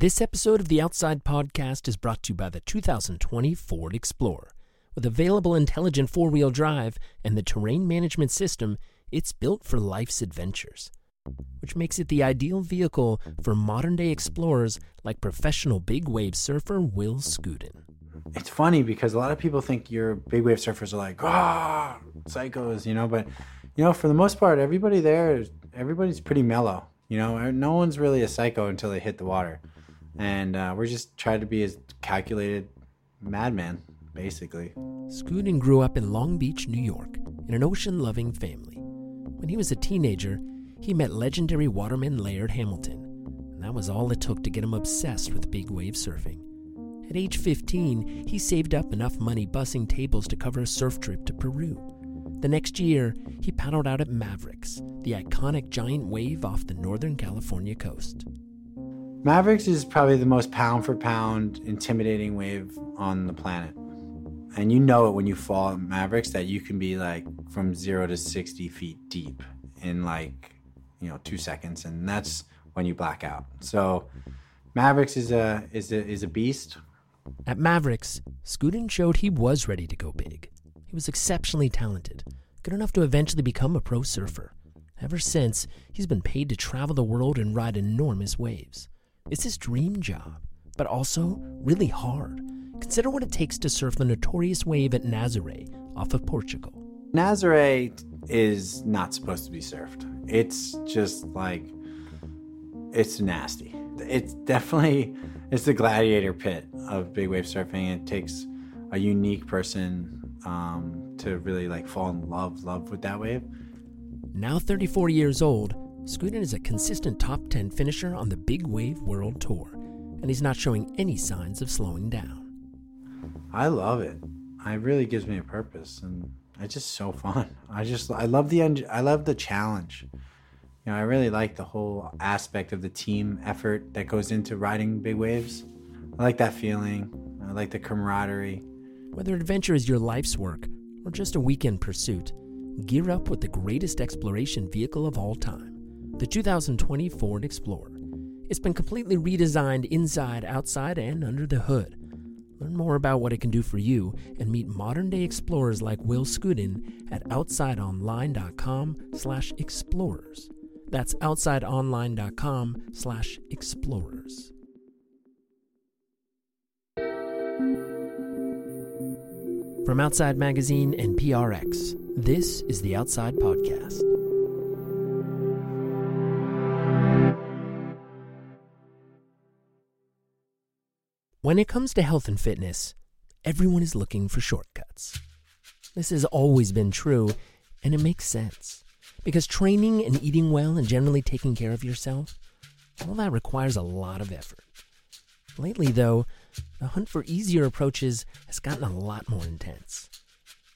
This episode of the Outside Podcast is brought to you by the 2020 Ford Explorer. With available intelligent four wheel drive and the terrain management system, it's built for life's adventures, which makes it the ideal vehicle for modern day explorers like professional big wave surfer Will Skudin. It's funny because a lot of people think your big wave surfers are like, ah, psychos, you know, but, you know, for the most part, everybody there, everybody's pretty mellow. You know, no one's really a psycho until they hit the water and uh, we're just trying to be a calculated madman, basically. Skudin grew up in Long Beach, New York, in an ocean loving family. When he was a teenager, he met legendary waterman Laird Hamilton, and that was all it took to get him obsessed with big wave surfing. At age 15, he saved up enough money bussing tables to cover a surf trip to Peru. The next year, he paddled out at Mavericks, the iconic giant wave off the Northern California coast. Mavericks is probably the most pound for pound intimidating wave on the planet. And you know it when you fall at Mavericks that you can be like from zero to 60 feet deep in like, you know, two seconds. And that's when you black out. So Mavericks is a, is a, is a beast. At Mavericks, Skudin showed he was ready to go big. He was exceptionally talented, good enough to eventually become a pro surfer. Ever since, he's been paid to travel the world and ride enormous waves. It's his dream job, but also really hard. Consider what it takes to surf the notorious wave at Nazaré off of Portugal. Nazaré is not supposed to be surfed. It's just like it's nasty. It's definitely it's the gladiator pit of big wave surfing. It takes a unique person um, to really like fall in love love with that wave. Now 34 years old, Skudin is a consistent top 10 finisher on the Big Wave World Tour, and he's not showing any signs of slowing down. I love it. It really gives me a purpose, and it's just so fun. I just I love the I love the challenge. You know, I really like the whole aspect of the team effort that goes into riding big waves. I like that feeling. I like the camaraderie. Whether adventure is your life's work or just a weekend pursuit, gear up with the greatest exploration vehicle of all time the 2020 Ford Explorer. It's been completely redesigned inside, outside, and under the hood. Learn more about what it can do for you and meet modern-day explorers like Will Skudin at outsideonline.com/explorers. That's outsideonline.com/explorers. From Outside Magazine and PRX, this is the Outside Podcast. When it comes to health and fitness, everyone is looking for shortcuts. This has always been true, and it makes sense. Because training and eating well and generally taking care of yourself, all that requires a lot of effort. Lately, though, the hunt for easier approaches has gotten a lot more intense.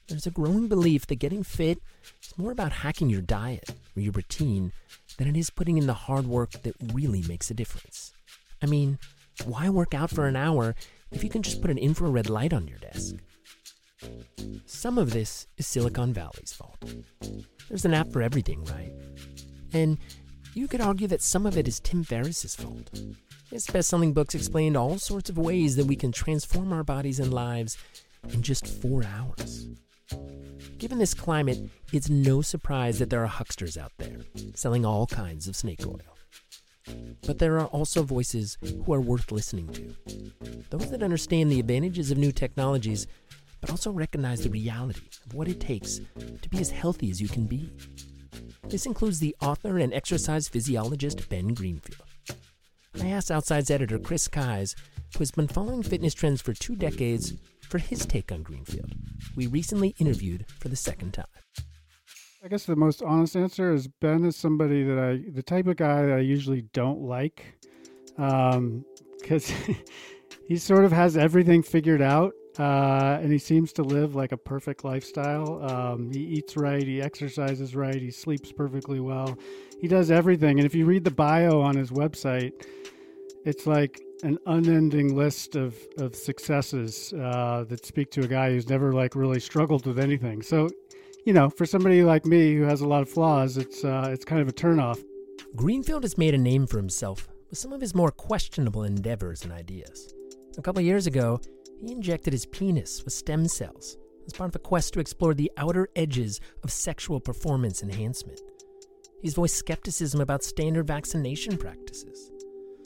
There's a growing belief that getting fit is more about hacking your diet or your routine than it is putting in the hard work that really makes a difference. I mean, why work out for an hour if you can just put an infrared light on your desk? Some of this is Silicon Valley's fault. There's an app for everything, right? And you could argue that some of it is Tim Ferriss's fault. His best selling books explained all sorts of ways that we can transform our bodies and lives in just four hours. Given this climate, it's no surprise that there are hucksters out there selling all kinds of snake oil. But there are also voices who are worth listening to. Those that understand the advantages of new technologies, but also recognize the reality of what it takes to be as healthy as you can be. This includes the author and exercise physiologist Ben Greenfield. I asked Outside's editor Chris Keyes, who has been following fitness trends for two decades, for his take on Greenfield. We recently interviewed for the second time. I guess the most honest answer is Ben is somebody that I, the type of guy that I usually don't like, because um, he sort of has everything figured out, uh, and he seems to live like a perfect lifestyle. Um, he eats right, he exercises right, he sleeps perfectly well, he does everything. And if you read the bio on his website, it's like an unending list of of successes uh, that speak to a guy who's never like really struggled with anything. So you know, for somebody like me who has a lot of flaws, it's uh, it's kind of a turnoff. Greenfield has made a name for himself with some of his more questionable endeavors and ideas. A couple years ago, he injected his penis with stem cells as part of a quest to explore the outer edges of sexual performance enhancement. He's voiced skepticism about standard vaccination practices.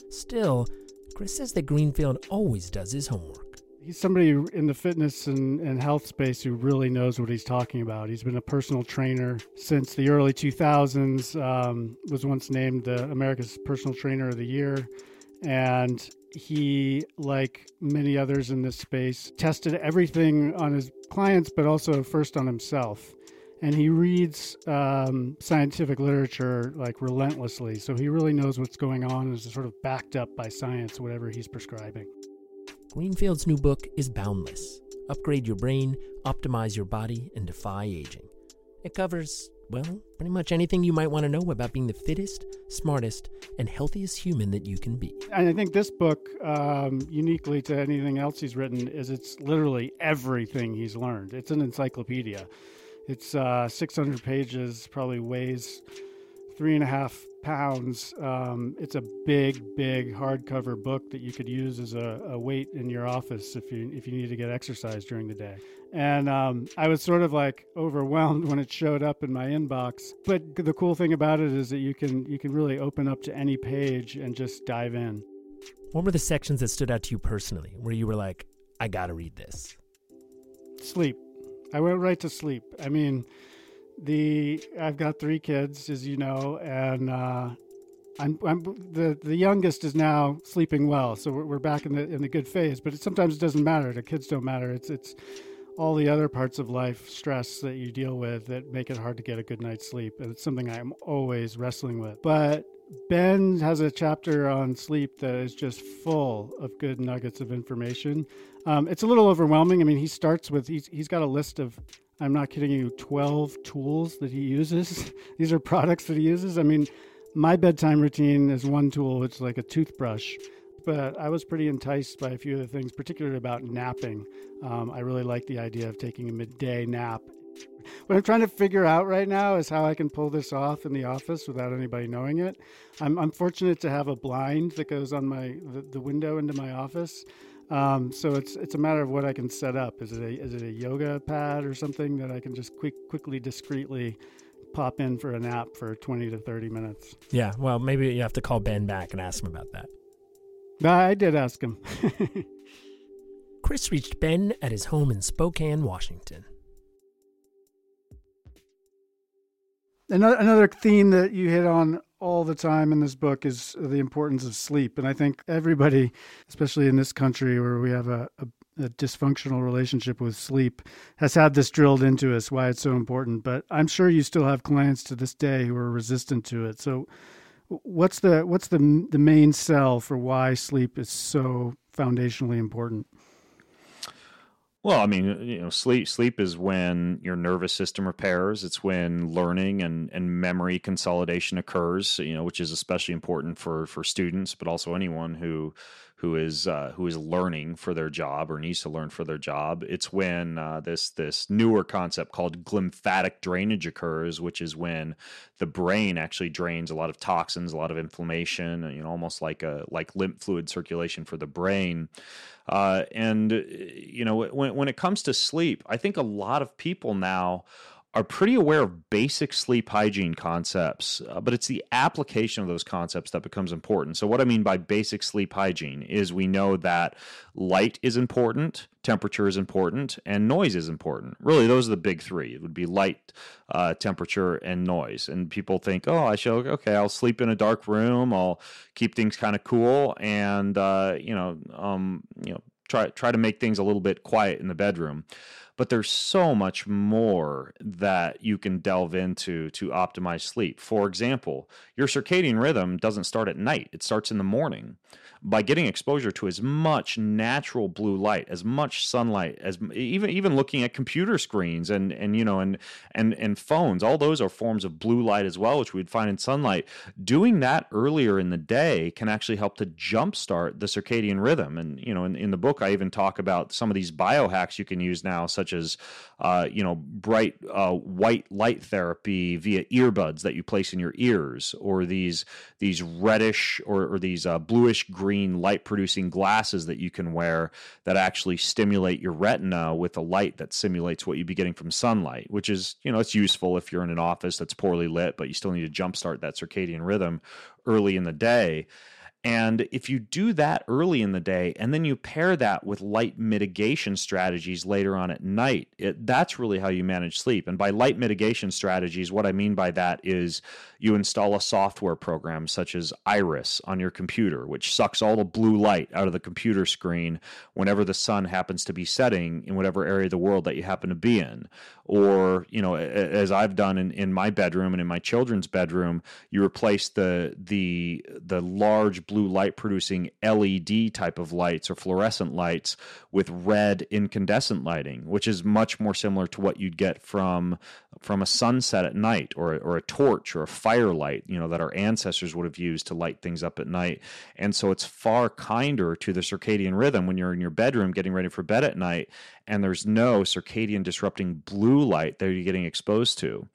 Still, Chris says that Greenfield always does his homework. He's somebody in the fitness and, and health space who really knows what he's talking about. He's been a personal trainer since the early 2000s, um, was once named the America's Personal Trainer of the Year. And he, like many others in this space, tested everything on his clients, but also first on himself. And he reads um, scientific literature like relentlessly. So he really knows what's going on and is sort of backed up by science, whatever he's prescribing. Greenfield's new book is Boundless Upgrade Your Brain, Optimize Your Body, and Defy Aging. It covers, well, pretty much anything you might want to know about being the fittest, smartest, and healthiest human that you can be. And I think this book, um, uniquely to anything else he's written, is it's literally everything he's learned. It's an encyclopedia. It's uh, 600 pages, probably weighs three and a half pounds. Um, it's a big, big hardcover book that you could use as a, a, weight in your office if you if you need to get exercise during the day. And um, I was sort of like overwhelmed when it showed up in my inbox. But the cool thing about it is that you can you can really open up to any page and just dive in. What were the sections that stood out to you personally, where you were like, "I got to read this"? Sleep. I went right to sleep. I mean the I've got three kids, as you know, and uh, I'm, I'm the the youngest is now sleeping well, so we're, we're back in the in the good phase. But it sometimes doesn't matter. The kids don't matter. It's it's all the other parts of life stress that you deal with that make it hard to get a good night's sleep, and it's something I'm always wrestling with. But Ben has a chapter on sleep that is just full of good nuggets of information. Um, it's a little overwhelming. I mean, he starts with he's he's got a list of I'm not kidding you, 12 tools that he uses. These are products that he uses. I mean, my bedtime routine is one tool, it's like a toothbrush. But I was pretty enticed by a few of the things, particularly about napping. Um, I really like the idea of taking a midday nap. What I'm trying to figure out right now is how I can pull this off in the office without anybody knowing it. I'm, I'm fortunate to have a blind that goes on my the, the window into my office. Um, so it's it's a matter of what I can set up. Is it a is it a yoga pad or something that I can just quick quickly discreetly pop in for a nap for 20 to 30 minutes? Yeah, well, maybe you have to call Ben back and ask him about that. I did ask him. Chris reached Ben at his home in Spokane, Washington. Another, another theme that you hit on all the time in this book is the importance of sleep. And I think everybody, especially in this country where we have a, a, a, dysfunctional relationship with sleep, has had this drilled into us why it's so important. But I'm sure you still have clients to this day who are resistant to it. So, what's the what's the the main sell for why sleep is so foundationally important? Well, I mean, you know, sleep sleep is when your nervous system repairs. It's when learning and, and memory consolidation occurs. You know, which is especially important for for students, but also anyone who who is uh, who is learning for their job or needs to learn for their job. It's when uh, this this newer concept called glymphatic drainage occurs, which is when the brain actually drains a lot of toxins, a lot of inflammation, you know, almost like a like lymph fluid circulation for the brain. Uh, and you know, when when it comes to sleep, I think a lot of people now are pretty aware of basic sleep hygiene concepts, uh, but it's the application of those concepts that becomes important. So, what I mean by basic sleep hygiene is we know that light is important, temperature is important, and noise is important. Really, those are the big three. It would be light, uh, temperature, and noise. And people think, oh, I should, okay, I'll sleep in a dark room, I'll keep things kind of cool, and, uh, you know, um, you know, try try to make things a little bit quiet in the bedroom but there's so much more that you can delve into to optimize sleep. For example, your circadian rhythm doesn't start at night, it starts in the morning. By getting exposure to as much natural blue light, as much sunlight, as even even looking at computer screens and and you know and and and phones, all those are forms of blue light as well, which we'd find in sunlight. Doing that earlier in the day can actually help to jumpstart the circadian rhythm. And you know, in, in the book, I even talk about some of these biohacks you can use now, such such as uh, you know bright uh, white light therapy via earbuds that you place in your ears, or these these reddish or, or these uh, bluish green light producing glasses that you can wear that actually stimulate your retina with a light that simulates what you'd be getting from sunlight, which is you know it's useful if you're in an office that's poorly lit, but you still need to jumpstart that circadian rhythm early in the day. And if you do that early in the day and then you pair that with light mitigation strategies later on at night, it, that's really how you manage sleep. And by light mitigation strategies, what I mean by that is you install a software program such as Iris on your computer, which sucks all the blue light out of the computer screen whenever the sun happens to be setting in whatever area of the world that you happen to be in. Or, you know, as I've done in, in my bedroom and in my children's bedroom, you replace the the the large blue light producing LED type of lights or fluorescent lights with red incandescent lighting, which is much more similar to what you'd get from from a sunset at night or or a torch or a firelight, you know, that our ancestors would have used to light things up at night. And so it's far kinder to the circadian rhythm when you're in your bedroom getting ready for bed at night and there's no circadian disrupting blue light that you're getting exposed to.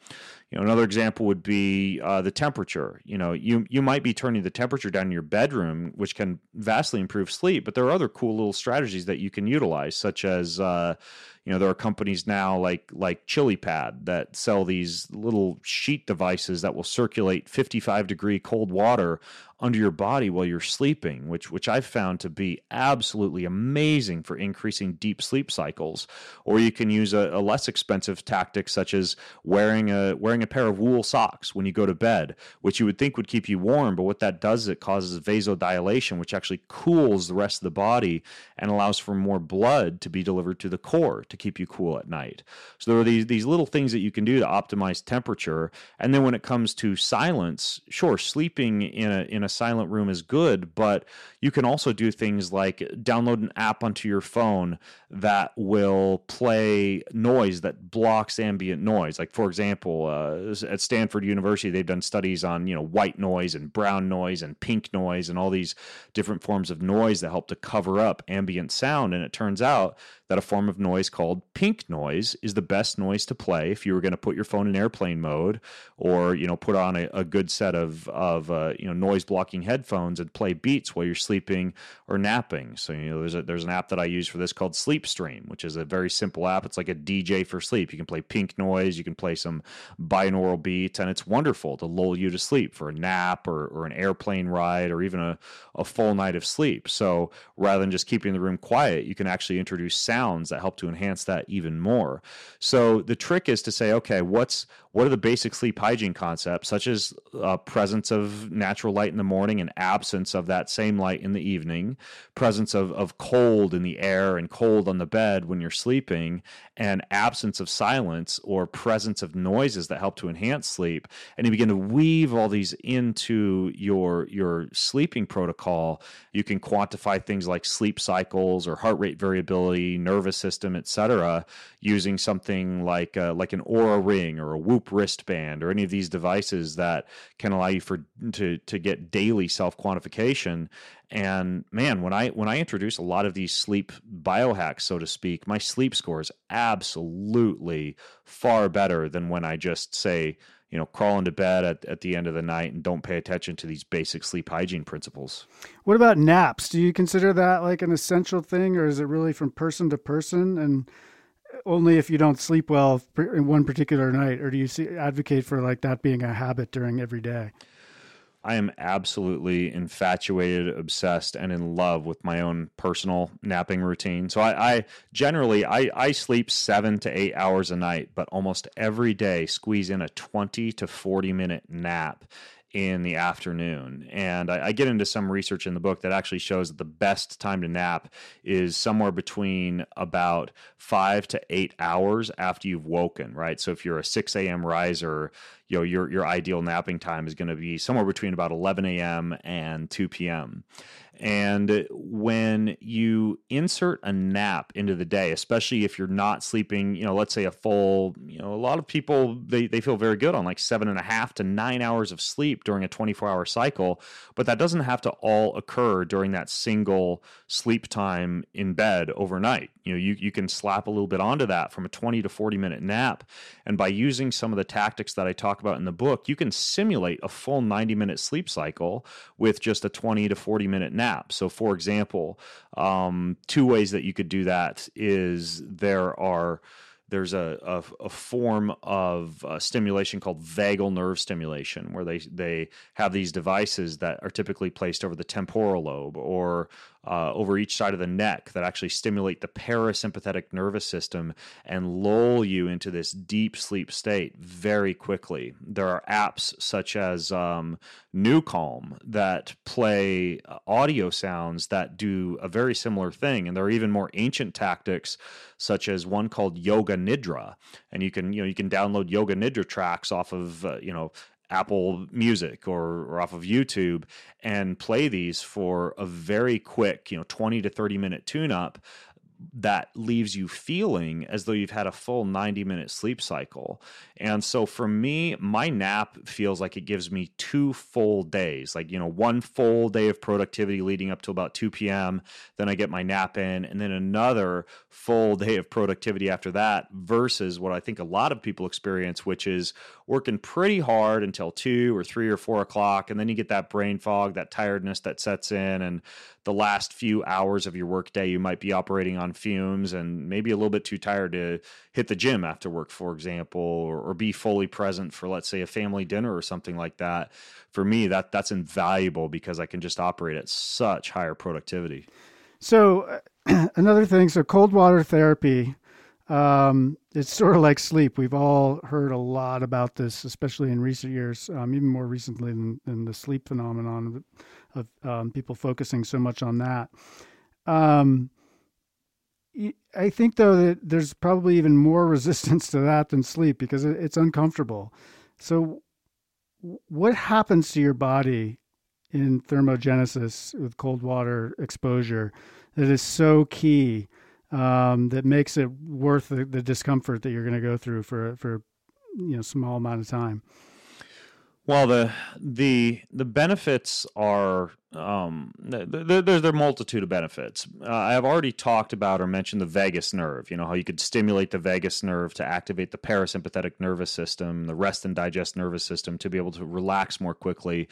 You know, another example would be uh, the temperature. You know, you you might be turning the temperature down in your bedroom, which can vastly improve sleep. But there are other cool little strategies that you can utilize, such as uh, you know there are companies now like like ChiliPad that sell these little sheet devices that will circulate 55 degree cold water under your body while you're sleeping, which which I've found to be absolutely amazing for increasing deep sleep cycles. Or you can use a, a, less expensive tactic such as wearing a wearing a pair of wool socks when you go to bed, which you would think would keep you warm, but what that does is it causes vasodilation, which actually cools the rest of the body and allows for more blood to be delivered to the core to keep you cool at night. So there are these these little things that you can do to optimize temperature. And then when it comes to silence, sure, sleeping in a in a silent room is good, but you can also do things like download an app onto your phone that will play noise that blocks ambient noise. Like for example, uh, at Stanford University, they've done studies on you know white noise and brown noise and pink noise and all these different forms of noise that help to cover up ambient sound. And it turns out that a form of noise called pink noise is the best noise to play if you were going to put your phone in airplane mode or you know put on a, a good set of of uh, you know noise blocking headphones and play beats while you're sleeping or napping. So you know there's a, there's an app that I use for this called Sleep Stream, which is a very simple app. It's like a DJ for sleep. You can play pink noise, you can play some binaural beats, and it's wonderful to lull you to sleep for a nap or, or an airplane ride or even a, a full night of sleep. So rather than just keeping the room quiet, you can actually introduce sound sounds that help to enhance that even more. So the trick is to say, okay, what's what are the basic sleep hygiene concepts, such as uh, presence of natural light in the morning and absence of that same light in the evening, presence of, of cold in the air and cold on the bed when you're sleeping, and absence of silence or presence of noises that help to enhance sleep. And you begin to weave all these into your your sleeping protocol. You can quantify things like sleep cycles or heart rate variability, nervous system, etc., using something like uh, like an Oura ring or a Whoop Whoop wristband or any of these devices that can allow you for to to get daily self quantification. And man, when I when I introduce a lot of these sleep biohacks, so to speak, my sleep score is absolutely far better than when I just say you know, crawl into bed at, at the end of the night and don't pay attention to these basic sleep hygiene principles. What about naps? Do you consider that like an essential thing or is it really from person to person? And only if you don't sleep well in one particular night, or do you see, advocate for like that being a habit during every day? I am absolutely infatuated, obsessed, and in love with my own personal napping routine. So I, I generally I, I sleep seven to eight hours a night, but almost every day squeeze in a twenty to forty minute nap in the afternoon. And I, I, get into some research in the book that actually shows that the best time to nap is somewhere between about five to eight hours after you've woken, right? So if you're a 6 a.m. riser, you know your your ideal napping time is going to be somewhere between about 11 a.m. and 2 p.m. And when you insert a nap into the day, especially if you're not sleeping, you know, let's say a full, you know, a lot of people they, they feel very good on like seven and a half to nine hours of sleep during a 24 hour cycle, but that doesn't have to all occur during that single sleep time in bed overnight. You know, you, you can slap a little bit onto that from a 20 to 40 minute nap. And by using some of the tactics that I talk about in the book, you can simulate a full 90 minute sleep cycle with just a 20 to 40 minute nap app. So, for example, um, two ways that you could do that is there are there's a, a, a form of uh, stimulation called vagal nerve stimulation, where they they have these devices that are typically placed over the temporal lobe or uh, over each side of the neck that actually stimulate the parasympathetic nervous system and lull you into this deep sleep state very quickly. There are apps such as um, NuCalm that play uh, audio sounds that do a very similar thing, and there are even more ancient tactics such as one called Yoga Nidra, and you can you know you can download Yoga Nidra tracks off of uh, you know Apple Music or, or off of YouTube and play these for a very quick, you know, 20 to 30 minute tune up that leaves you feeling as though you've had a full 90 minute sleep cycle. And so for me, my nap feels like it gives me two full days, like, you know, one full day of productivity leading up to about 2 p.m. Then I get my nap in, and then another full day of productivity after that, versus what I think a lot of people experience, which is working pretty hard until two or three or four o'clock. And then you get that brain fog, that tiredness that sets in. And the last few hours of your workday, you might be operating on fumes and maybe a little bit too tired to hit the gym after work, for example, or, or be fully present for, let's say, a family dinner or something like that. For me, that that's invaluable because I can just operate at such higher productivity. So, uh, another thing, so cold water therapy. Um, it's sort of like sleep. We've all heard a lot about this, especially in recent years, um, even more recently than, than, the sleep phenomenon of, um, people focusing so much on that. Um, I think though that there's probably even more resistance to that than sleep because it's uncomfortable. So, what happens to your body in thermogenesis with cold water exposure that is so key um, that makes it worth the, the discomfort that you're going to go through for for you know small amount of time? Well, the the the benefits are um, there's there, a multitude of benefits. Uh, I have already talked about or mentioned the vagus nerve. You know how you could stimulate the vagus nerve to activate the parasympathetic nervous system, the rest and digest nervous system to be able to relax more quickly.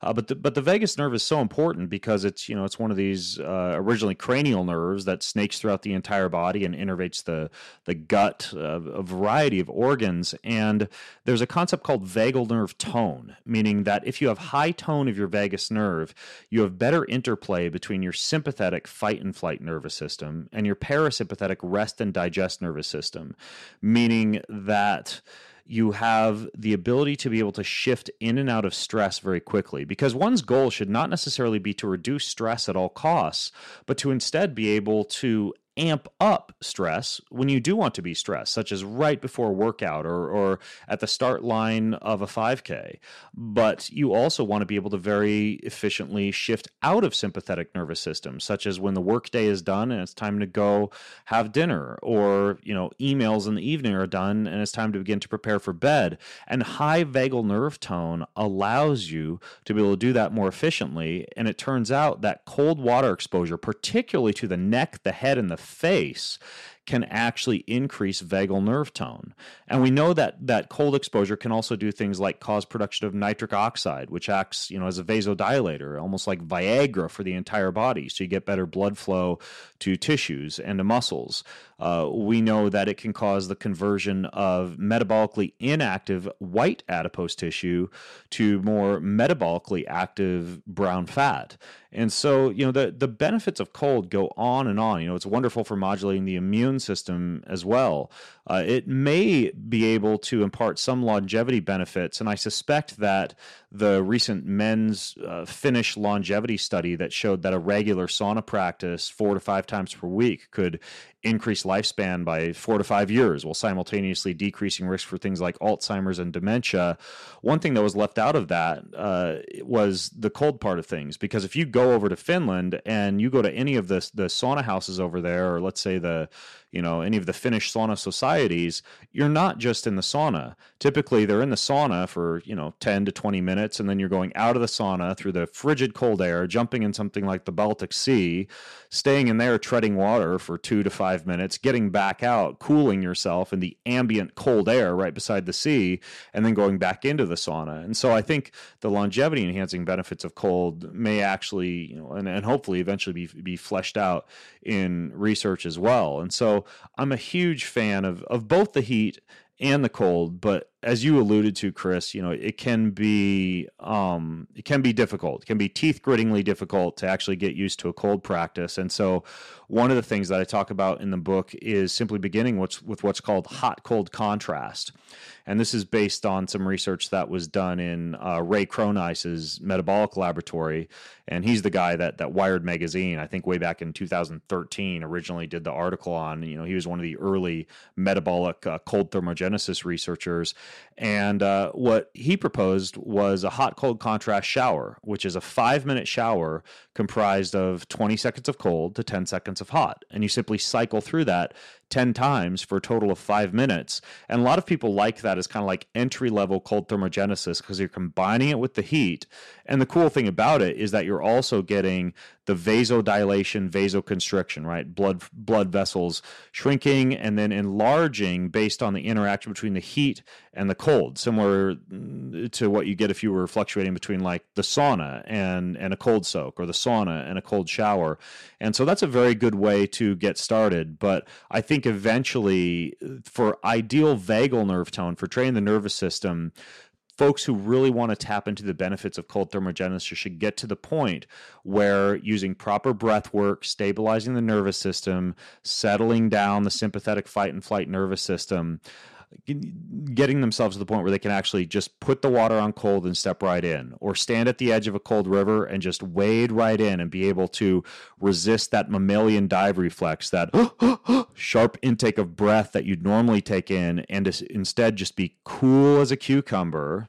Uh, but the, but the vagus nerve is so important because it's you know it's one of these uh, originally cranial nerves that snakes throughout the entire body and innervates the the gut, a variety of organs. And there's a concept called vagal nerve tone, meaning that if you have high tone of your vagus nerve you have better interplay between your sympathetic fight and flight nervous system and your parasympathetic rest and digest nervous system, meaning that you have the ability to be able to shift in and out of stress very quickly. Because one's goal should not necessarily be to reduce stress at all costs, but to instead be able to amp up stress when you do want to be stressed, such as right before a workout or, or at the start line of a 5K. But you also want to be able to very efficiently shift out of sympathetic nervous system, such as when the workday is done and it's time to go have dinner, or you know, emails in the evening are done and it's time to begin to prepare for bed. And high vagal nerve tone allows you to be able to do that more efficiently. And it turns out that cold water exposure, particularly to the neck, the head, and the face can actually increase vagal nerve tone. And we know that that cold exposure can also do things like cause production of nitric oxide, which acts, you know, as a vasodilator, almost like Viagra for the entire body. So you get better blood flow to tissues and to muscles. Uh, we know that it can cause the conversion of metabolically inactive white adipose tissue to more metabolically active brown fat. And so, you know, the, the benefits of cold go on and on. You know, it's wonderful for modulating the immune system as well. Uh, it may be able to impart some longevity benefits. And I suspect that the recent men's uh, Finnish longevity study that showed that a regular sauna practice four to five times per week could increase lifespan by four to five years while simultaneously decreasing risk for things like Alzheimer's and dementia. One thing that was left out of that uh, was the cold part of things. Because if you go over to Finland and you go to any of the, the sauna houses over there, or let's say the you know any of the Finnish sauna societies, you're not just in the sauna. Typically, they're in the sauna for you know 10 to 20 minutes, and then you're going out of the sauna through the frigid cold air, jumping in something like the Baltic Sea, staying in there, treading water for two to five minutes, getting back out, cooling yourself in the ambient cold air right beside the sea, and then going back into the sauna. And so I think the longevity enhancing benefits of cold may actually, you know, and, and hopefully eventually be be fleshed out in research as well. And so I'm a huge fan of of both the heat and the cold, but as you alluded to, Chris, you know, it can be um, it can be difficult. It can be teeth grittingly difficult to actually get used to a cold practice. And so, one of the things that I talk about in the book is simply beginning what's, with what's called hot cold contrast. And this is based on some research that was done in uh, Ray Cronise's metabolic laboratory. And he's the guy that, that Wired Magazine, I think way back in 2013, originally did the article on. You know, he was one of the early metabolic uh, cold thermogenesis researchers. And uh, what he proposed was a hot cold contrast shower, which is a five minute shower comprised of 20 seconds of cold to 10 seconds of hot. And you simply cycle through that 10 times for a total of five minutes. And a lot of people like that as kind of like entry level cold thermogenesis because you're combining it with the heat. And the cool thing about it is that you're also getting the vasodilation, vasoconstriction, right? Blood blood vessels shrinking and then enlarging based on the interaction between the heat and the cold, similar mm, to what you get if you were fluctuating between like the sauna and and a cold soak or the sauna and a cold shower. And so that's a very good way to get started, but I think eventually for ideal vagal nerve tone for training the nervous system folks who really want to tap into the benefits of cold thermogenesis should get to the point where using proper breath work, stabilizing the nervous system, settling down the sympathetic fight and flight nervous system, getting themselves to the point where they can actually just put the water on cold and step right in, or stand at the edge of a cold river and just wade right in and be able to resist that mammalian dive reflex, that sharp intake of breath that you'd normally take in, and instead just be cool as a cucumber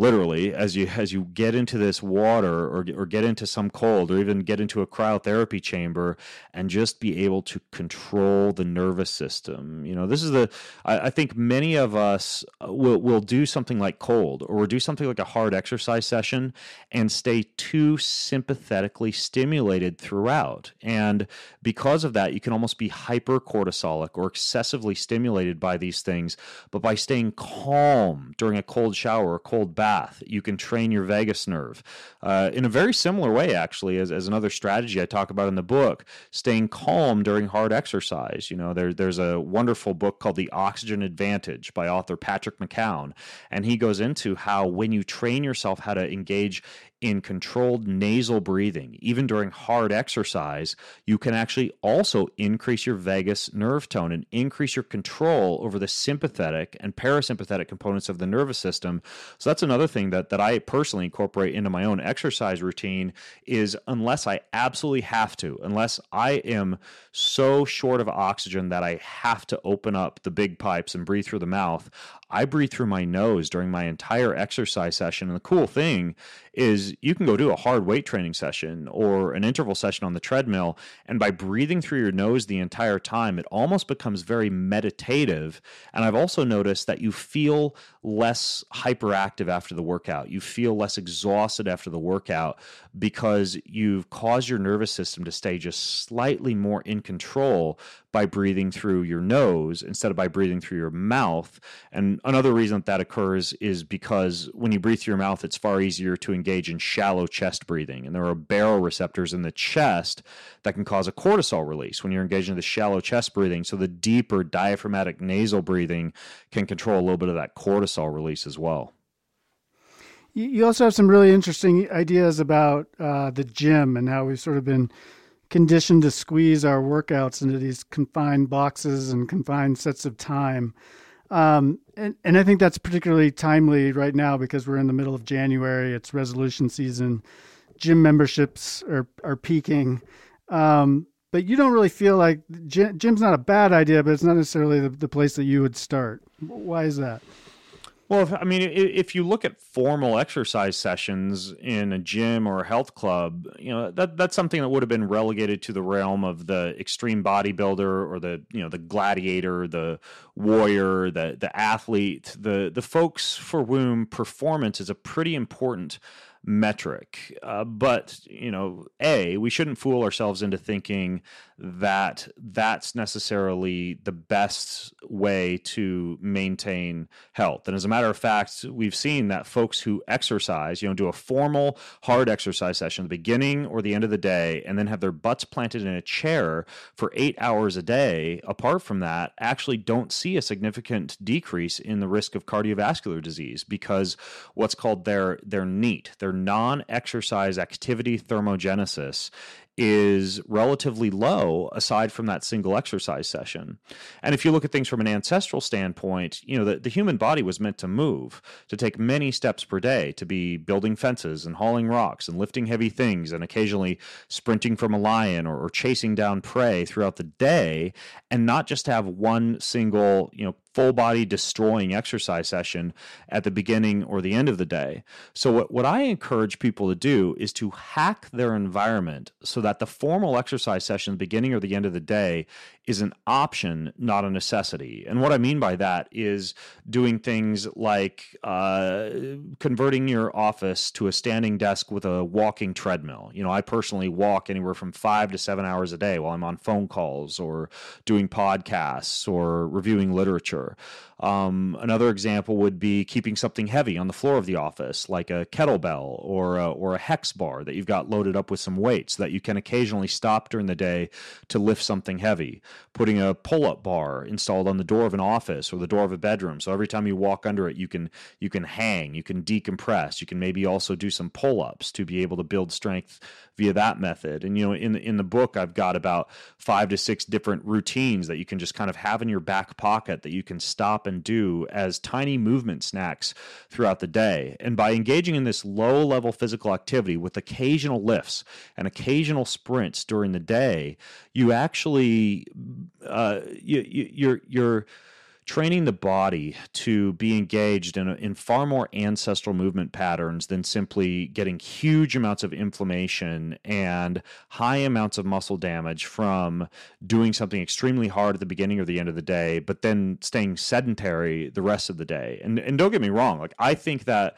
literally as you as you get into this water or or get into some cold or even get into a cryotherapy chamber and just be able to control the nervous system. You know this is the i, I think many of us will will do something like cold or do something like a hard exercise session and stay too sympathetically stimulated throughout. And because of that you can almost be hypercortisolic or excessively stimulated by these things. But by staying calm during a cold shower or cold bath bath. You can train your vagus nerve uh, in a very similar way, actually, as, as another strategy I talk about in the book. Staying calm during hard exercise. You know, there, there's a wonderful book called The Oxygen Advantage by author Patrick McKeown, and he goes into how when you train yourself how to engage in controlled nasal breathing, even during hard exercise, you can actually also increase your vagus nerve tone and increase your control over the sympathetic and parasympathetic components of the nervous system. So that's another thing that, that I personally incorporate into my own exercise routine is unless I absolutely have to, unless I am so short of oxygen that I have to open up the big pipes and breathe through the mouth, I breathe through my nose during my entire exercise session. And the cool thing is you can go do a hard weight training session or an interval session on the treadmill. And by breathing through your nose the entire time, it almost becomes very meditative. And I've also noticed that you feel less hyperactive after the workout. You feel less exhausted after the workout because you've caused your nervous system to stay just slightly more in control by breathing through your nose instead of by breathing through your mouth. And another reason that, that occurs is because when you breathe through your mouth, it's far easier to engage in shallow chest breathing. And there are baroreceptors in the chest that can cause a cortisol release when you're engaging in the shallow chest breathing. So the deeper diaphragmatic nasal breathing can control a little bit of that cortisol release as well. You also have some really interesting ideas about uh, the gym and how we've sort of been conditioned to squeeze our workouts into these confined boxes and confined sets of time. Um, and, and I think that's particularly timely right now because we're in the middle of January. It's resolution season. Gym memberships are, are peaking. Um, but you don't really feel like gym's not a bad idea, but it's not necessarily the, the place that you would start. Why is that? Well, if, I mean, if you look at formal exercise sessions in a gym or a health club, you know that that's something that would have been relegated to the realm of the extreme bodybuilder or the you know the gladiator, the warrior, the the athlete, the the folks for whom performance is a pretty important metric. Uh, but, you know, A, we shouldn't fool ourselves into thinking that that's necessarily the best way to maintain health. And as a matter of fact, we've seen that folks who exercise, you know, do a formal hard exercise session at the beginning or the end of the day, and then have their butts planted in a chair for eight hours a day, apart from that, actually don't see a significant decrease in the risk of cardiovascular disease because what's called their their NEAT, their non-exercise activity thermogenesis is relatively low aside from that single exercise session. And if you look at things from an ancestral standpoint, you know, the, the human body was meant to move, to take many steps per day, to be building fences and hauling rocks and lifting heavy things and occasionally sprinting from a lion or, or chasing down prey throughout the day and not just have one single, you know, full body destroying exercise session at the beginning or the end of the day. So, what, what I encourage people to do is to hack their environment so that the formal exercise session, beginning or the end of the day, is an option, not a necessity. And what I mean by that is doing things like uh, converting your office to a standing desk with a walking treadmill. You know, I personally walk anywhere from five to seven hours a day while I'm on phone calls or doing podcasts or reviewing literature. Um, another example would be keeping something heavy on the floor of the office, like a kettlebell or a, or a hex bar that you've got loaded up with some weights that you can occasionally stop during the day to lift something heavy. Putting a pull-up bar installed on the door of an office or the door of a bedroom, so every time you walk under it, you can you can hang, you can decompress, you can maybe also do some pull-ups to be able to build strength via that method. And you know, in in the book, I've got about five to six different routines that you can just kind of have in your back pocket that you can stop and do as tiny movement snacks throughout the day. And by engaging in this low level physical activity with occasional lifts and occasional sprints during the day, you actually uh, you, you, you're you're training the body to be engaged in, in far more ancestral movement patterns than simply getting huge amounts of inflammation and high amounts of muscle damage from doing something extremely hard at the beginning or the end of the day, but then staying sedentary the rest of the day. And, and don't get me wrong, like I think that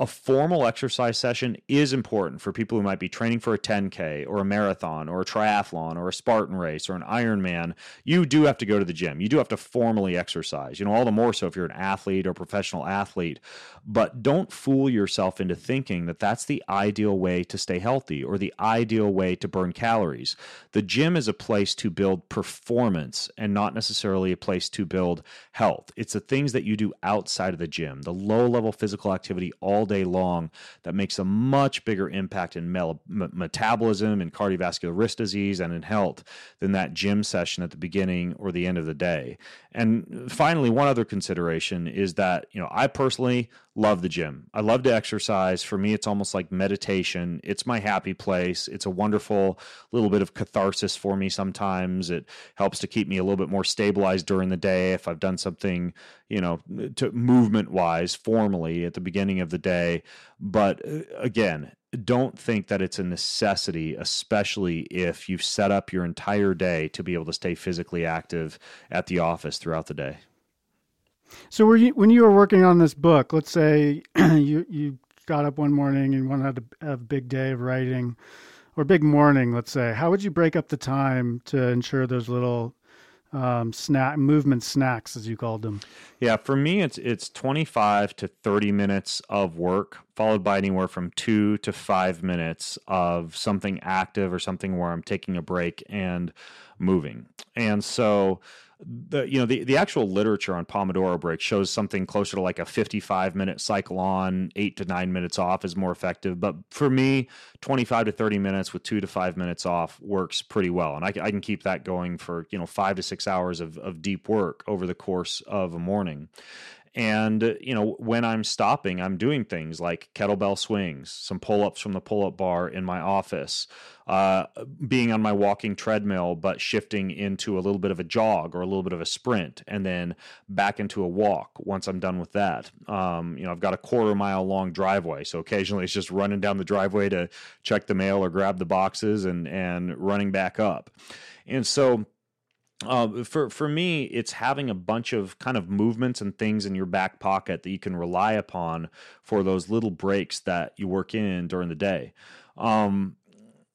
a formal exercise session is important for people who might be training for a 10K or a marathon or a triathlon or a Spartan race or an Ironman. You do have to go to the gym. You do have to formally exercise, you know, all the more so if you're an athlete or professional athlete. But don't fool yourself into thinking that that's the ideal way to stay healthy or the ideal way to burn calories. The gym is a place to build performance and not necessarily a place to build health. It's the things that you do outside of the gym, the low level physical activity all day long that makes a much bigger impact in mel- m- metabolism and cardiovascular risk disease and in health than that gym session at the beginning or the end of the day. And finally, one other consideration is that, you know, I personally love the gym. I love to exercise. For me, it's almost like meditation. It's my happy place. It's a wonderful little bit of catharsis for me sometimes. It helps to keep me a little bit more stabilized during the day if I've done something, you know, to movement wise formally at the beginning of the day. But uh, again, don't think that it's a necessity, especially if you've set up your entire day to be able to stay physically active at the office throughout the day. So, you when you were working on this book? Let's say you you got up one morning and wanted to have a big day of writing, or big morning. Let's say, how would you break up the time to ensure those little um, snack movement snacks, as you called them? Yeah, for me, it's it's twenty five to thirty minutes of work, followed by anywhere from two to five minutes of something active or something where I'm taking a break and moving. And so the you know the, the actual literature on Pomodoro break shows something closer to like a 55 minute cycle on, eight to nine minutes off is more effective. But for me, 25 to 30 minutes with two to five minutes off works pretty well, and I, I can keep that going for you know five to six hours of, of deep work over the course of a morning. And, you know, when I'm stopping, I'm doing things like kettlebell swings, some pull ups from the pull up bar in my office, uh, being on my walking treadmill, but shifting into a little bit of a jog or a little bit of a sprint, and then back into a walk once I'm done with that. Um, you know, I've got a quarter mile long driveway. So occasionally it's just running down the driveway to check the mail or grab the boxes and, and running back up. And so, uh, for for me, it's having a bunch of kind of movements and things in your back pocket that you can rely upon for those little breaks that you work in during the day. Um,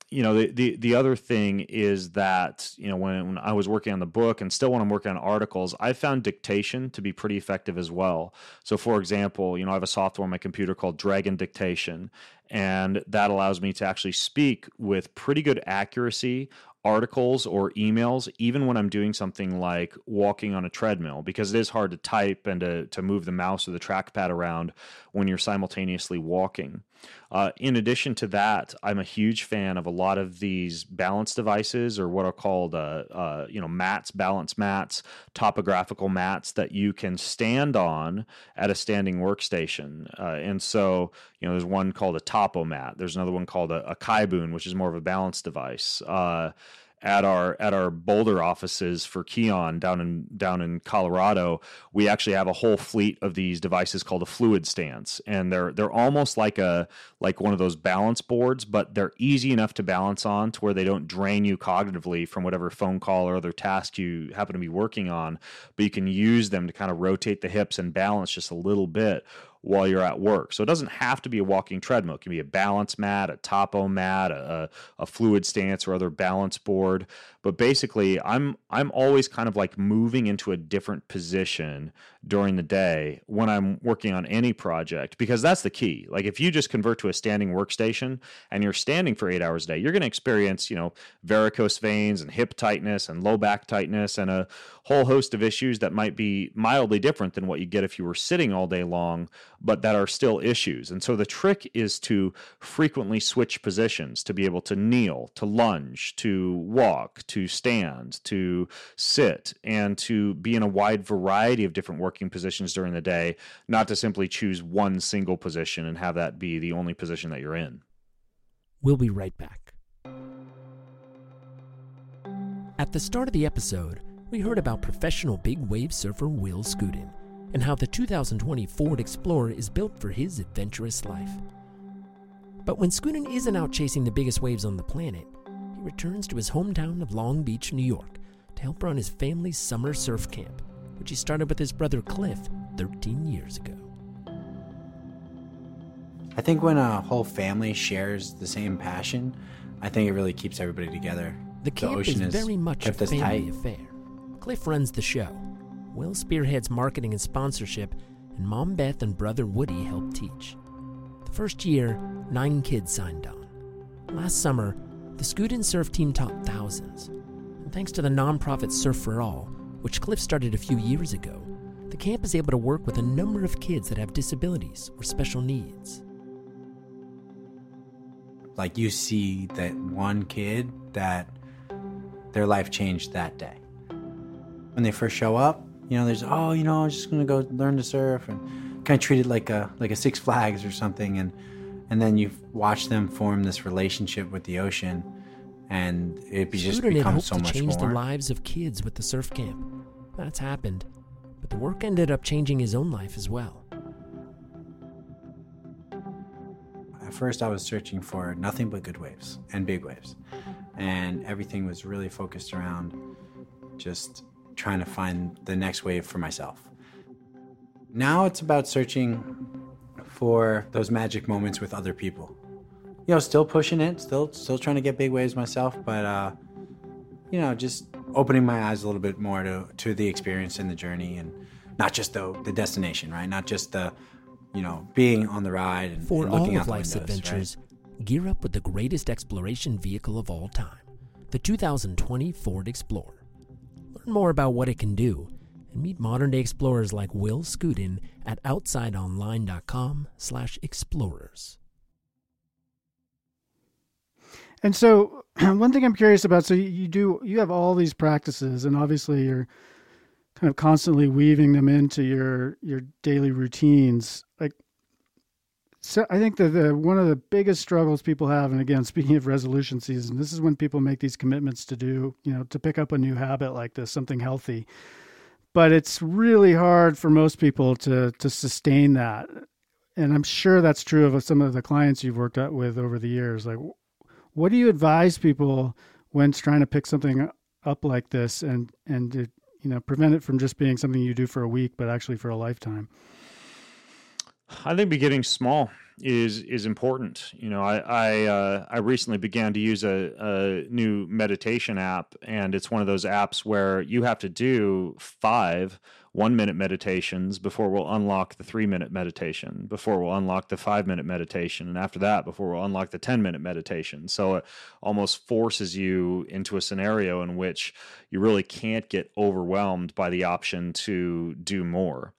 you know, the, the the other thing is that you know when, when I was working on the book and still when I'm working on articles, I found dictation to be pretty effective as well. So, for example, you know, I have a software on my computer called Dragon Dictation, and that allows me to actually speak with pretty good accuracy articles or emails, even when I'm doing something like walking on a treadmill, because it is hard to type and to, to move the mouse or the trackpad around when you're simultaneously walking. Uh, in addition to that, I'm a huge fan of a lot of these balance devices or what are called, uh, uh, you know, mats, balance mats, topographical mats that you can stand on at a standing workstation. Uh, and so, you know, there's one called a topo mat. There's another one called a, a Kybun, which is more of a balance device. At our at our Boulder offices for Kion down in down in Colorado, we actually have a whole fleet of these devices called a fluid stance, and they're they're almost like a like one of those balance boards, but they're easy enough to balance on to where they don't drain you cognitively from whatever phone call or other task you happen to be working on. But you can use them to kind of rotate the hips and balance just a little bit while you're at work. So it doesn't have to be a walking treadmill. It can be a balance mat, a topo mat, a, a fluid stance, or other balance board. But basically, I'm I'm always kind of like moving into a different position during the day when I'm working on any project because that's the key. Like if you just convert to a standing workstation and you're standing for eight hours a day, you're going to experience you know varicose veins and hip tightness and low back tightness and a whole host of issues that might be mildly different than what you get if you were sitting all day long, but that are still issues. And so the trick is to frequently switch positions to be able to kneel, to lunge, to walk, to stand, to sit, and to be in a wide variety of different working positions during the day, not to simply choose one single position and have that be the only position that you're in. We'll be right back. At the start of the episode, we heard about professional big wave surfer Will Skudin and how the 2020 Ford Explorer is built for his adventurous life. But when Skudin isn't out chasing the biggest waves on the planet, returns to his hometown of Long Beach, New York, to help run his family's summer surf camp, which he started with his brother Cliff 13 years ago. I think when a whole family shares the same passion, I think it really keeps everybody together. The camp is very much a family affair. Cliff runs the show. Will spearheads marketing and sponsorship, and Mom Beth and brother Woody help teach. The first year, nine kids signed on. Last summer, the Skudin Surf team taught thousands. And thanks to the nonprofit Surf for All, which Cliff started a few years ago, the camp is able to work with a number of kids that have disabilities or special needs. Like you see that one kid that their life changed that day when they first show up. You know, there's oh, you know, I'm just gonna go learn to surf and kind of treat it like a like a Six Flags or something, and and then you watch them form this relationship with the ocean, and it be, just becomes so to much change more. the lives of kids with the surf camp. That's happened, but the work ended up changing his own life as well. At first, I was searching for nothing but good waves and big waves, and everything was really focused around just trying to find the next wave for myself. Now it's about searching for those magic moments with other people. You know, still pushing it, still still trying to get big waves myself, but uh, you know, just opening my eyes a little bit more to to the experience and the journey, and not just the the destination, right? Not just the you know being on the ride and, For and looking all out of life's windows, adventures, right? gear up with the greatest exploration vehicle of all time, the 2020 Ford Explorer. Learn more about what it can do and meet modern-day explorers like Will Skudin at outsideonline.com slash explorers. And so, one thing I'm curious about. So you do you have all these practices, and obviously you're kind of constantly weaving them into your your daily routines like so i think that the one of the biggest struggles people have and again speaking of resolution season this is when people make these commitments to do you know to pick up a new habit like this something healthy but it's really hard for most people to to sustain that. And i'm sure that's true of some of the clients you've worked with over the years. Like what do you advise people when trying to pick something up like this and and to, you know prevent it from just being something you do for a week but actually for a lifetime? I think beginning small is is important. You know, I I, uh, I recently began to use a, a new meditation app, and it's one of those apps where you have to do five one minute meditations before we'll unlock the three minute meditation, before we'll unlock the five minute meditation, and after that, before we'll unlock the 10 minute meditation. So it almost forces you into a scenario in which you really can't get overwhelmed by the option to do more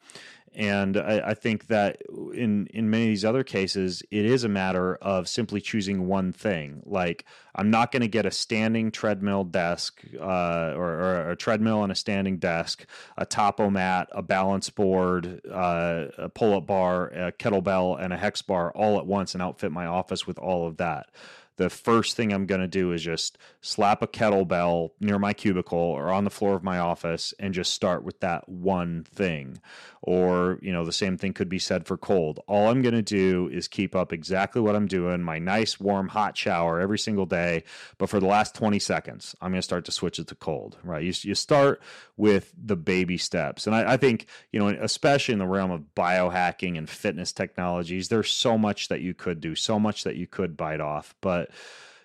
and I, I, think that in in many of these other cases, it is a matter of simply choosing one thing. Like I'm not going to get a standing treadmill desk, uh, or, or, a treadmill and a standing desk, a topo mat, a balance board, uh, a pull up bar, a kettlebell, and a hex bar all at once, and outfit my office with all of that the first thing I'm going to do is just slap a kettlebell near my cubicle or on the floor of my office and just start with that one thing. Or, you know, the same thing could be said for cold. All I'm going to do is keep up exactly what I'm doing, my nice, warm, hot shower every single day. But for the last 20 seconds, I'm going to start to switch it to cold, right? You, you start with the baby steps. And I, I think, you know, especially in the realm of biohacking and fitness technologies, there's so much that you could do, so much that you could bite off. But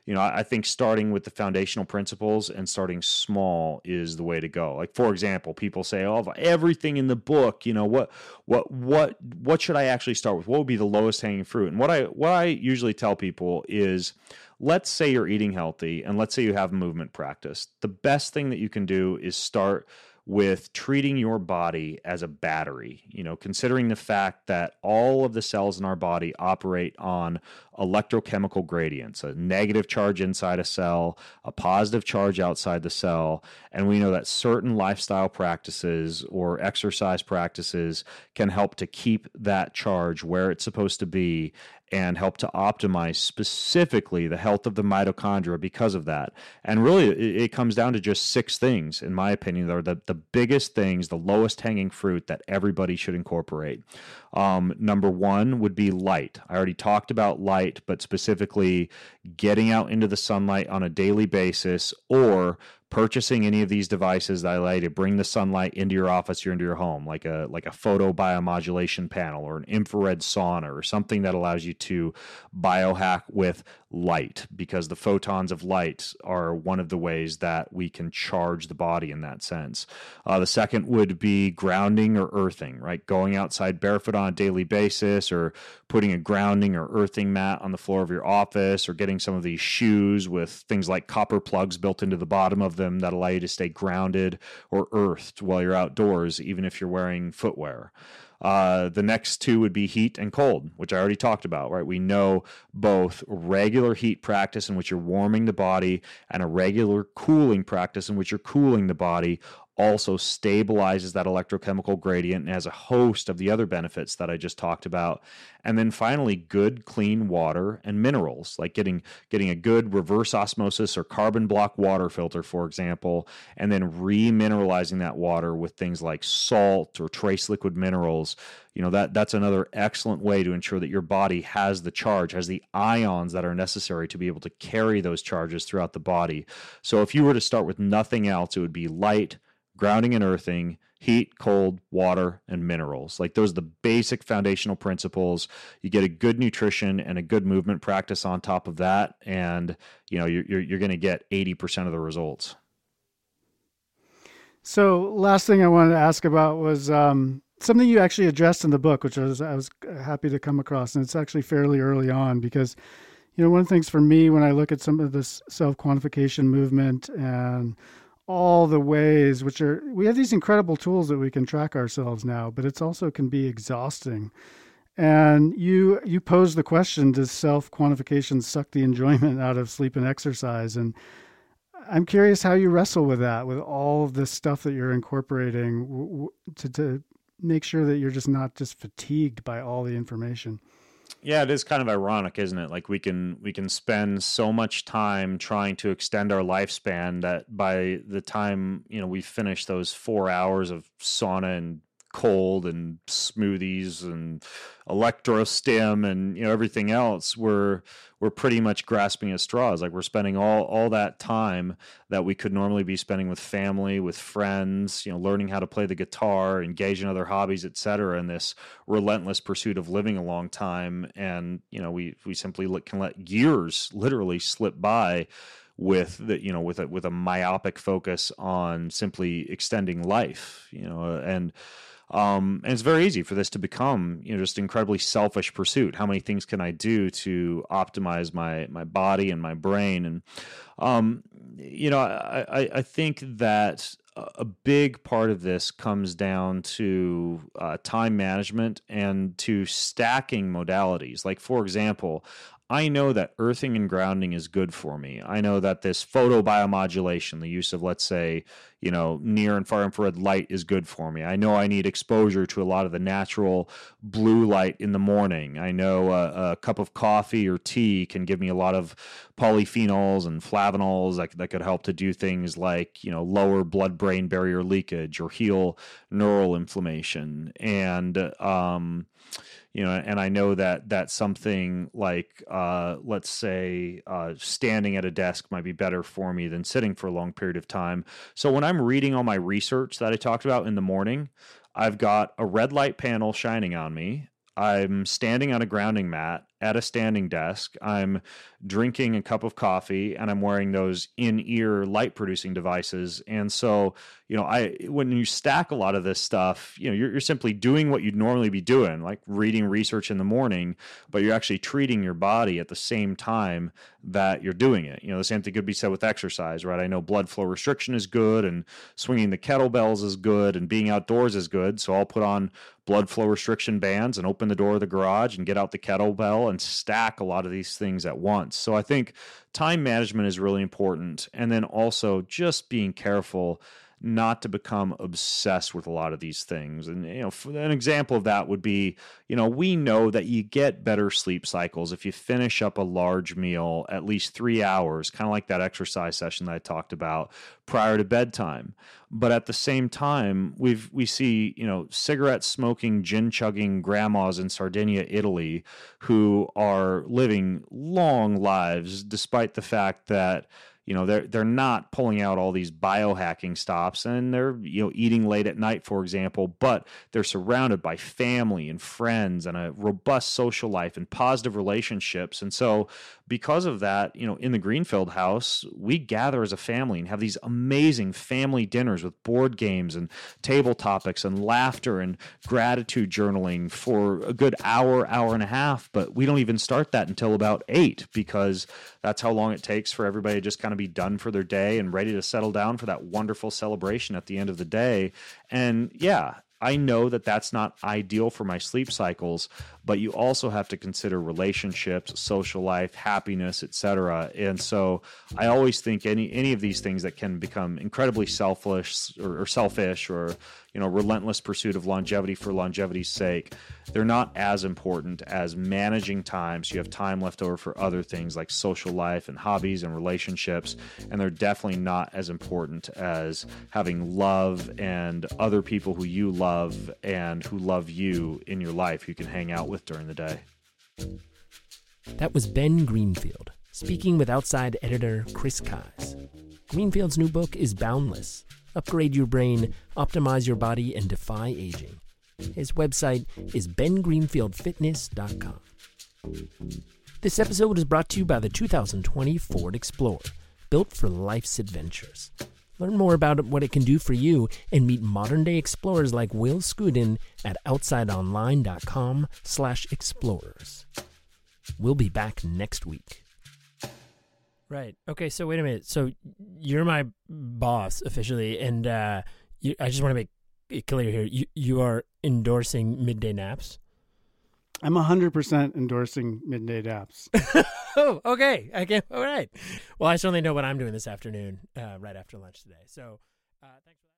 you know, I think starting with the foundational principles and starting small is the way to go. Like for example, people say, "Oh, everything in the book, you know, what what what what should I actually start with? What would be the lowest hanging fruit?" And what I what I usually tell people is let's say you're eating healthy and let's say you have movement practice. The best thing that you can do is start with treating your body as a battery, you know, considering the fact that all of the cells in our body operate on electrochemical gradients, a negative charge inside a cell, a positive charge outside the cell. And we know that certain lifestyle practices or exercise practices can help to keep that charge where it's supposed to be and help to optimize specifically the health of the mitochondria because of that. And really, it, comes down to just six things, in my opinion, that are the, the biggest things, the lowest hanging fruit that everybody should incorporate. Um, number one would be light. I already talked about light, but specifically getting out into the sunlight on a daily basis or purchasing any of these devices that allow you to bring the sunlight into your office or into your home, like a like a photo biomodulation panel or an infrared sauna or something that allows you to biohack with light, because the photons of light are one of the ways that we can charge the body in that sense. Uh, the second would be grounding or earthing, right? Going outside barefoot on a daily basis, or putting a grounding or earthing mat on the floor of your office, or getting some of these shoes with things like copper plugs built into the bottom of them that allow you to stay grounded or earthed while you're outdoors, even if you're wearing footwear. Uh, the next two would be heat and cold, which I already talked about, right? We know both regular heat practice in which you're warming the body and a regular cooling practice in which you're cooling the body also stabilizes that electrochemical gradient and has a host of the other benefits that I just talked about. And then finally, good clean water and minerals, like getting getting a good reverse osmosis or carbon block water filter, for example, and then remineralizing that water with things like salt or trace liquid minerals. You know that that's another excellent way to ensure that your body has the charge, has the ions that are necessary to be able to carry those charges throughout the body. So if you were to start with nothing else, it would be light grounding and earthing, heat, cold, water, and minerals. Like those are the basic foundational principles. You get a good nutrition and a good movement practice on top of that, and you know you're you're, you're going to get eighty percent of the results. So, last thing I wanted to ask about was um, something you actually addressed in the book, which I was I was happy to come across, and it's actually fairly early on because. You know, one of the things for me when I look at some of this self quantification movement and all the ways which are we have these incredible tools that we can track ourselves now but it's also can be exhausting and you you pose the question does self quantification suck the enjoyment out of sleep and exercise and I'm curious how you wrestle with that, with all of this stuff that you're incorporating to, to make sure that you're just not just fatigued by all the information. Yeah, it is kind of ironic, isn't it? Like we can we can spend so much time trying to extend our lifespan that by the time, you know, we finish those 4 hours of sauna and cold and smoothies and electrostim and you know everything else we're we're pretty much grasping at straws. Like we're spending all all that time that we could normally be spending with family with friends you know learning how to play the guitar engage in other hobbies etc in this relentless pursuit of living a long time. And you know we we simply can let years literally slip by with the you know with a with a myopic focus on simply extending life you know and um, and it's very easy for this to become, you know, just incredibly selfish pursuit. How many things can I do to optimize my my body and my brain? And um, you know, I, I, I think that a big part of this comes down to uh, time management and to stacking modalities. Like, for example, I know that earthing and grounding is good for me. I know that this photobiomodulation, the use of, let's say, you know, near and far infrared light is good for me. I know I need exposure to a lot of the natural blue light in the morning. I know a, a cup of coffee or tea can give me a lot of polyphenols and flavonols that, that could help to do things like, you know, lower blood brain barrier leakage or heal neural inflammation. And, um, you know and i know that that something like uh, let's say uh, standing at a desk might be better for me than sitting for a long period of time so when i'm reading all my research that i talked about in the morning i've got a red light panel shining on me i'm standing on a grounding mat at a standing desk. I'm drinking a cup of coffee and I'm wearing those in-ear light producing devices. And so, you know, I when you stack a lot of this stuff, you know, you're, you're simply doing what you'd normally be doing, like reading research in the morning, but you're actually treating your body at the same time that you're doing it. You know, the same thing could be said with exercise, right? I know blood flow restriction is good and swinging the kettlebells is good and being outdoors is good. So I'll put on blood flow restriction bands and open the door of the garage and get out the kettlebell and stack a lot of these things at once. So I think time management is really important. And then also just being careful not to become obsessed with a lot of these things. And you know, an example of that would be, you know, we know that you get better sleep cycles if you finish up a large meal at least 3 hours, kind of like that exercise session that I talked about prior to bedtime. But at the same time, we've we see, you know, cigarette smoking, gin chugging grandmas in Sardinia, Italy who are living long lives despite the fact that you know they're they're not pulling out all these biohacking stops and they're you know eating late at night for example but they're surrounded by family and friends and a robust social life and positive relationships. And so because of that you know in the greenfield house we gather as a family and have these amazing family dinners with board games and table topics and laughter and gratitude journaling for a good hour hour and a half but we don't even start that until about 8 because that's how long it takes for everybody to just kind of be done for their day and ready to settle down for that wonderful celebration at the end of the day. And yeah, I know that that's not ideal for my sleep cycles, but you also have to consider relationships, social life, happiness, etc. And so I always think any any of these things that can become incredibly selfish or, or selfish or you know relentless pursuit of longevity for longevity's sake they're not as important as managing time so you have time left over for other things like social life and hobbies and relationships and they're definitely not as important as having love and other people who you love and who love you in your life you can hang out with during the day that was ben greenfield speaking with outside editor chris keyes greenfield's new book is boundless upgrade your brain, optimize your body, and defy aging. His website is bengreenfieldfitness.com. This episode is brought to you by the 2020 Ford Explorer, built for life's adventures. Learn more about what it can do for you and meet modern-day explorers like Will Skudin at outsideonline.com/explorers. We'll be back next week. Right. Okay. So wait a minute. So you're my boss officially, and uh, you, I just want to make it clear here: you you are endorsing midday naps. I'm 100% endorsing midday apps. oh, okay. Okay. All right. Well, I certainly know what I'm doing this afternoon, uh, right after lunch today. So, uh, thanks.